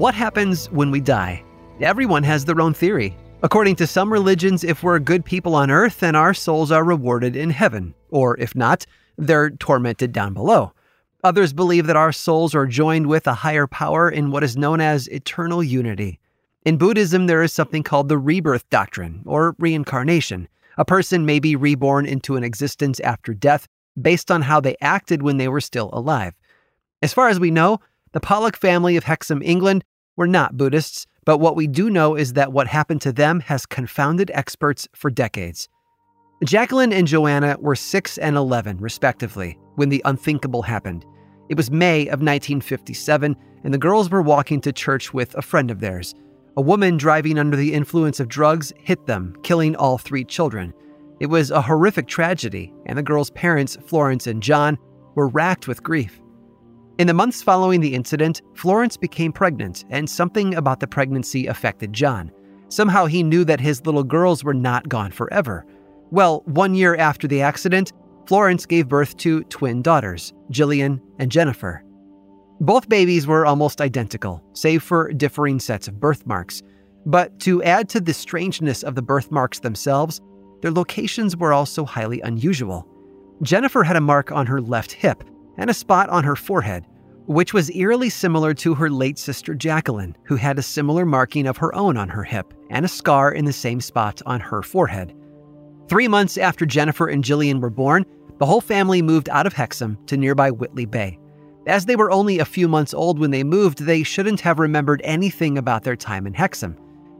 What happens when we die? Everyone has their own theory. According to some religions, if we're good people on earth, then our souls are rewarded in heaven, or if not, they're tormented down below. Others believe that our souls are joined with a higher power in what is known as eternal unity. In Buddhism, there is something called the rebirth doctrine, or reincarnation. A person may be reborn into an existence after death based on how they acted when they were still alive. As far as we know, the Pollock family of Hexham, England, were not Buddhists, but what we do know is that what happened to them has confounded experts for decades. Jacqueline and Joanna were 6 and 11, respectively, when the unthinkable happened. It was May of 1957, and the girls were walking to church with a friend of theirs. A woman driving under the influence of drugs hit them, killing all three children. It was a horrific tragedy, and the girls' parents, Florence and John, were racked with grief. In the months following the incident, Florence became pregnant, and something about the pregnancy affected John. Somehow he knew that his little girls were not gone forever. Well, one year after the accident, Florence gave birth to twin daughters, Jillian and Jennifer. Both babies were almost identical, save for differing sets of birthmarks. But to add to the strangeness of the birthmarks themselves, their locations were also highly unusual. Jennifer had a mark on her left hip and a spot on her forehead, which was eerily similar to her late sister Jacqueline, who had a similar marking of her own on her hip and a scar in the same spot on her forehead. Three months after Jennifer and Jillian were born, the whole family moved out of Hexham to nearby Whitley Bay. As they were only a few months old when they moved, they shouldn't have remembered anything about their time in Hexham.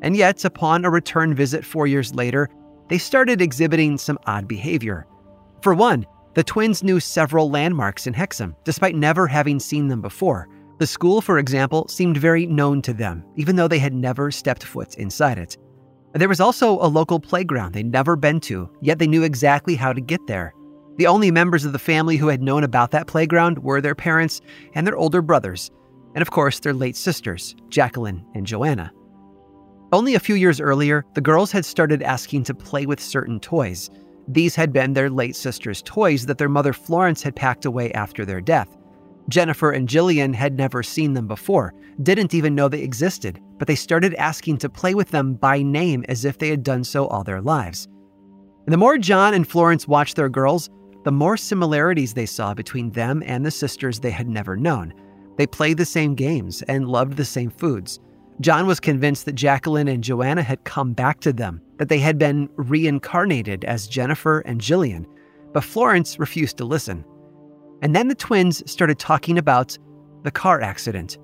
And yet, upon a return visit four years later, they started exhibiting some odd behavior. For one, the twins knew several landmarks in Hexham, despite never having seen them before. The school, for example, seemed very known to them, even though they had never stepped foot inside it. There was also a local playground they'd never been to, yet they knew exactly how to get there. The only members of the family who had known about that playground were their parents and their older brothers, and of course their late sisters, Jacqueline and Joanna. Only a few years earlier, the girls had started asking to play with certain toys, these had been their late sister's toys that their mother Florence had packed away after their death. Jennifer and Jillian had never seen them before, didn't even know they existed, but they started asking to play with them by name as if they had done so all their lives. And the more John and Florence watched their girls, the more similarities they saw between them and the sisters they had never known. They played the same games and loved the same foods. John was convinced that Jacqueline and Joanna had come back to them, that they had been reincarnated as Jennifer and Jillian, but Florence refused to listen. And then the twins started talking about the car accident.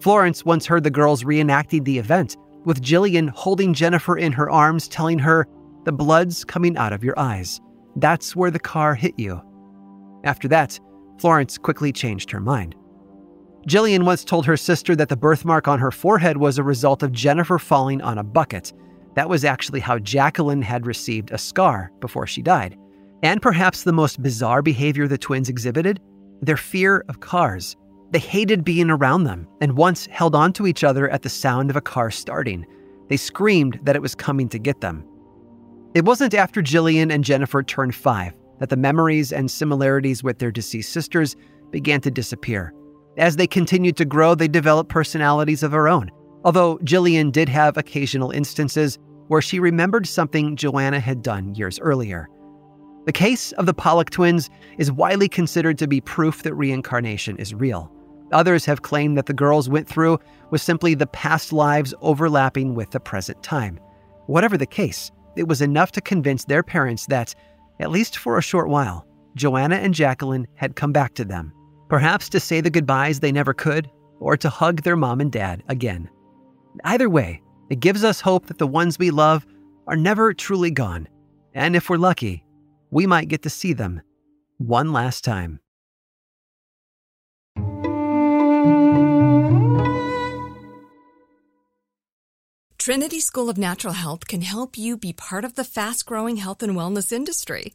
Florence once heard the girls reenacting the event, with Jillian holding Jennifer in her arms, telling her, The blood's coming out of your eyes. That's where the car hit you. After that, Florence quickly changed her mind. Jillian once told her sister that the birthmark on her forehead was a result of Jennifer falling on a bucket. That was actually how Jacqueline had received a scar before she died. And perhaps the most bizarre behavior the twins exhibited their fear of cars. They hated being around them and once held onto each other at the sound of a car starting. They screamed that it was coming to get them. It wasn't after Jillian and Jennifer turned five that the memories and similarities with their deceased sisters began to disappear. As they continued to grow, they developed personalities of their own. Although Jillian did have occasional instances where she remembered something Joanna had done years earlier. The case of the Pollock twins is widely considered to be proof that reincarnation is real. Others have claimed that the girls went through was simply the past lives overlapping with the present time. Whatever the case, it was enough to convince their parents that, at least for a short while, Joanna and Jacqueline had come back to them, perhaps to say the goodbyes they never could, or to hug their mom and dad again. Either way, it gives us hope that the ones we love are never truly gone, and if we're lucky, we might get to see them one last time. Trinity School of Natural Health can help you be part of the fast growing health and wellness industry.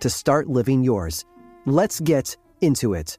to start living yours. Let's get into it.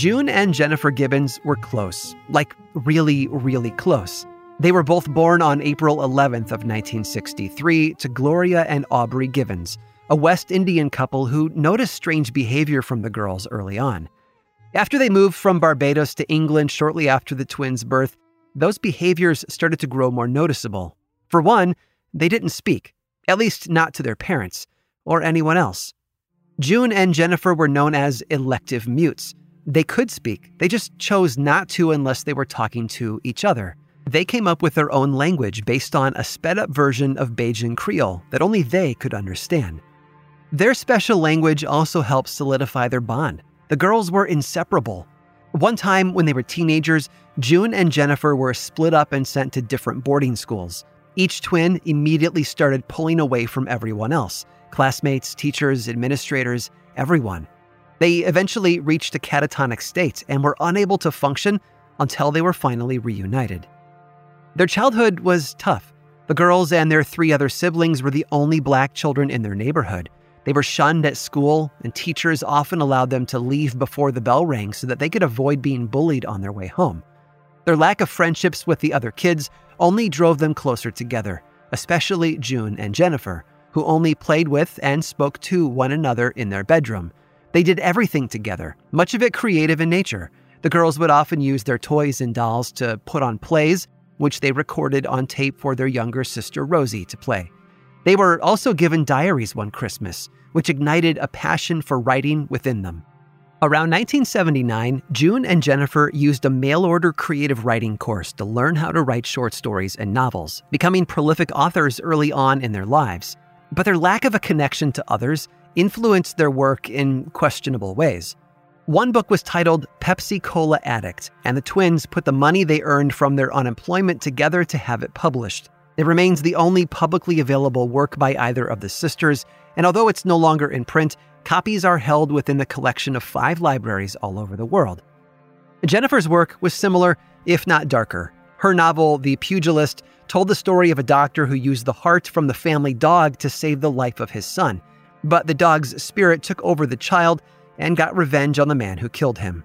June and Jennifer Gibbons were close, like really, really close. They were both born on April 11th of 1963 to Gloria and Aubrey Gibbons, a West Indian couple who noticed strange behavior from the girls early on. After they moved from Barbados to England shortly after the twins' birth, those behaviors started to grow more noticeable. For one, they didn't speak, at least not to their parents or anyone else. June and Jennifer were known as elective mutes. They could speak, they just chose not to unless they were talking to each other. They came up with their own language based on a sped up version of Bajan Creole that only they could understand. Their special language also helped solidify their bond. The girls were inseparable. One time, when they were teenagers, June and Jennifer were split up and sent to different boarding schools. Each twin immediately started pulling away from everyone else classmates, teachers, administrators, everyone. They eventually reached a catatonic state and were unable to function until they were finally reunited. Their childhood was tough. The girls and their three other siblings were the only black children in their neighborhood. They were shunned at school, and teachers often allowed them to leave before the bell rang so that they could avoid being bullied on their way home. Their lack of friendships with the other kids only drove them closer together, especially June and Jennifer, who only played with and spoke to one another in their bedroom. They did everything together, much of it creative in nature. The girls would often use their toys and dolls to put on plays, which they recorded on tape for their younger sister Rosie to play. They were also given diaries one Christmas, which ignited a passion for writing within them. Around 1979, June and Jennifer used a mail order creative writing course to learn how to write short stories and novels, becoming prolific authors early on in their lives. But their lack of a connection to others influenced their work in questionable ways. One book was titled Pepsi Cola Addict, and the twins put the money they earned from their unemployment together to have it published. It remains the only publicly available work by either of the sisters, and although it's no longer in print, copies are held within the collection of five libraries all over the world. Jennifer's work was similar, if not darker. Her novel, The Pugilist, told the story of a doctor who used the heart from the family dog to save the life of his son. But the dog's spirit took over the child and got revenge on the man who killed him.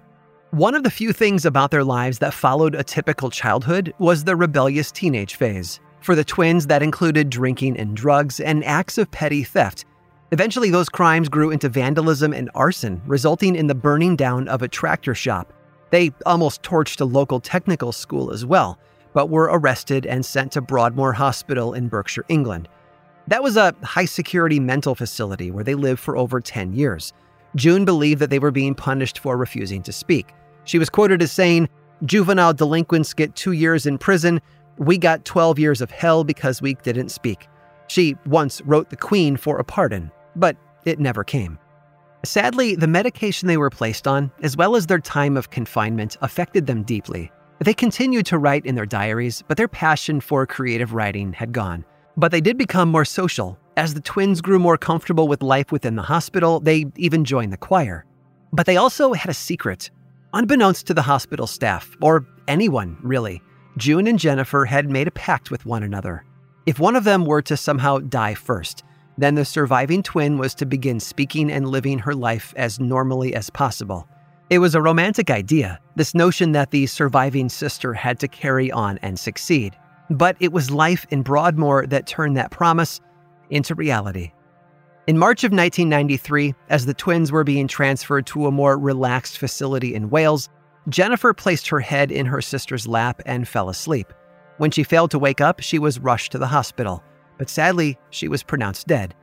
One of the few things about their lives that followed a typical childhood was the rebellious teenage phase. For the twins, that included drinking and drugs and acts of petty theft Eventually, those crimes grew into vandalism and arson, resulting in the burning down of a tractor shop. They almost torched a local technical school as well, but were arrested and sent to Broadmoor Hospital in Berkshire, England. That was a high security mental facility where they lived for over 10 years. June believed that they were being punished for refusing to speak. She was quoted as saying, Juvenile delinquents get two years in prison. We got 12 years of hell because we didn't speak. She once wrote the Queen for a pardon but it never came. Sadly, the medication they were placed on, as well as their time of confinement, affected them deeply. They continued to write in their diaries, but their passion for creative writing had gone. But they did become more social. As the twins grew more comfortable with life within the hospital, they even joined the choir. But they also had a secret. Unbeknownst to the hospital staff, or anyone really, June and Jennifer had made a pact with one another. If one of them were to somehow die first, then the surviving twin was to begin speaking and living her life as normally as possible. It was a romantic idea, this notion that the surviving sister had to carry on and succeed. But it was life in Broadmoor that turned that promise into reality. In March of 1993, as the twins were being transferred to a more relaxed facility in Wales, Jennifer placed her head in her sister's lap and fell asleep. When she failed to wake up, she was rushed to the hospital but sadly, she was pronounced dead.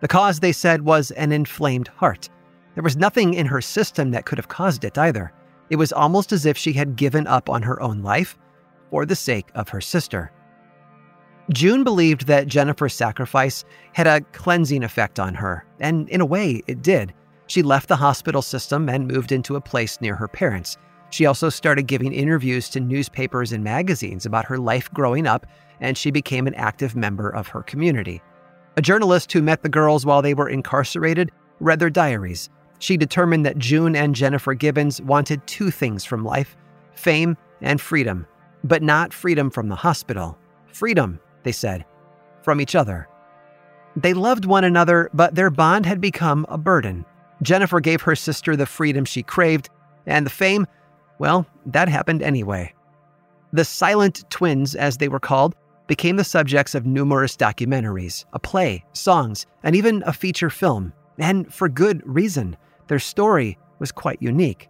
The cause, they said, was an inflamed heart. There was nothing in her system that could have caused it either. It was almost as if she had given up on her own life for the sake of her sister. June believed that Jennifer's sacrifice had a cleansing effect on her, and in a way, it did. She left the hospital system and moved into a place near her parents. She also started giving interviews to newspapers and magazines about her life growing up and she became an active member of her community. A journalist who met the girls while they were incarcerated read their diaries. She determined that June and Jennifer Gibbons wanted two things from life fame and freedom, but not freedom from the hospital. Freedom, they said, from each other. They loved one another, but their bond had become a burden. Jennifer gave her sister the freedom she craved, and the fame, well, that happened anyway. The Silent Twins, as they were called, became the subjects of numerous documentaries, a play, songs, and even a feature film. And for good reason. Their story was quite unique.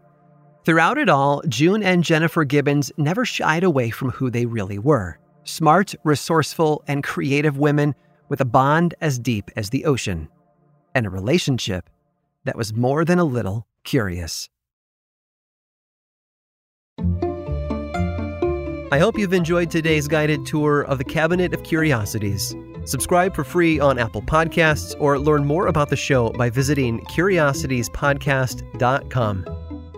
Throughout it all, June and Jennifer Gibbons never shied away from who they really were smart, resourceful, and creative women with a bond as deep as the ocean, and a relationship that was more than a little curious. I hope you've enjoyed today's guided tour of the Cabinet of Curiosities. Subscribe for free on Apple Podcasts or learn more about the show by visiting curiositiespodcast.com.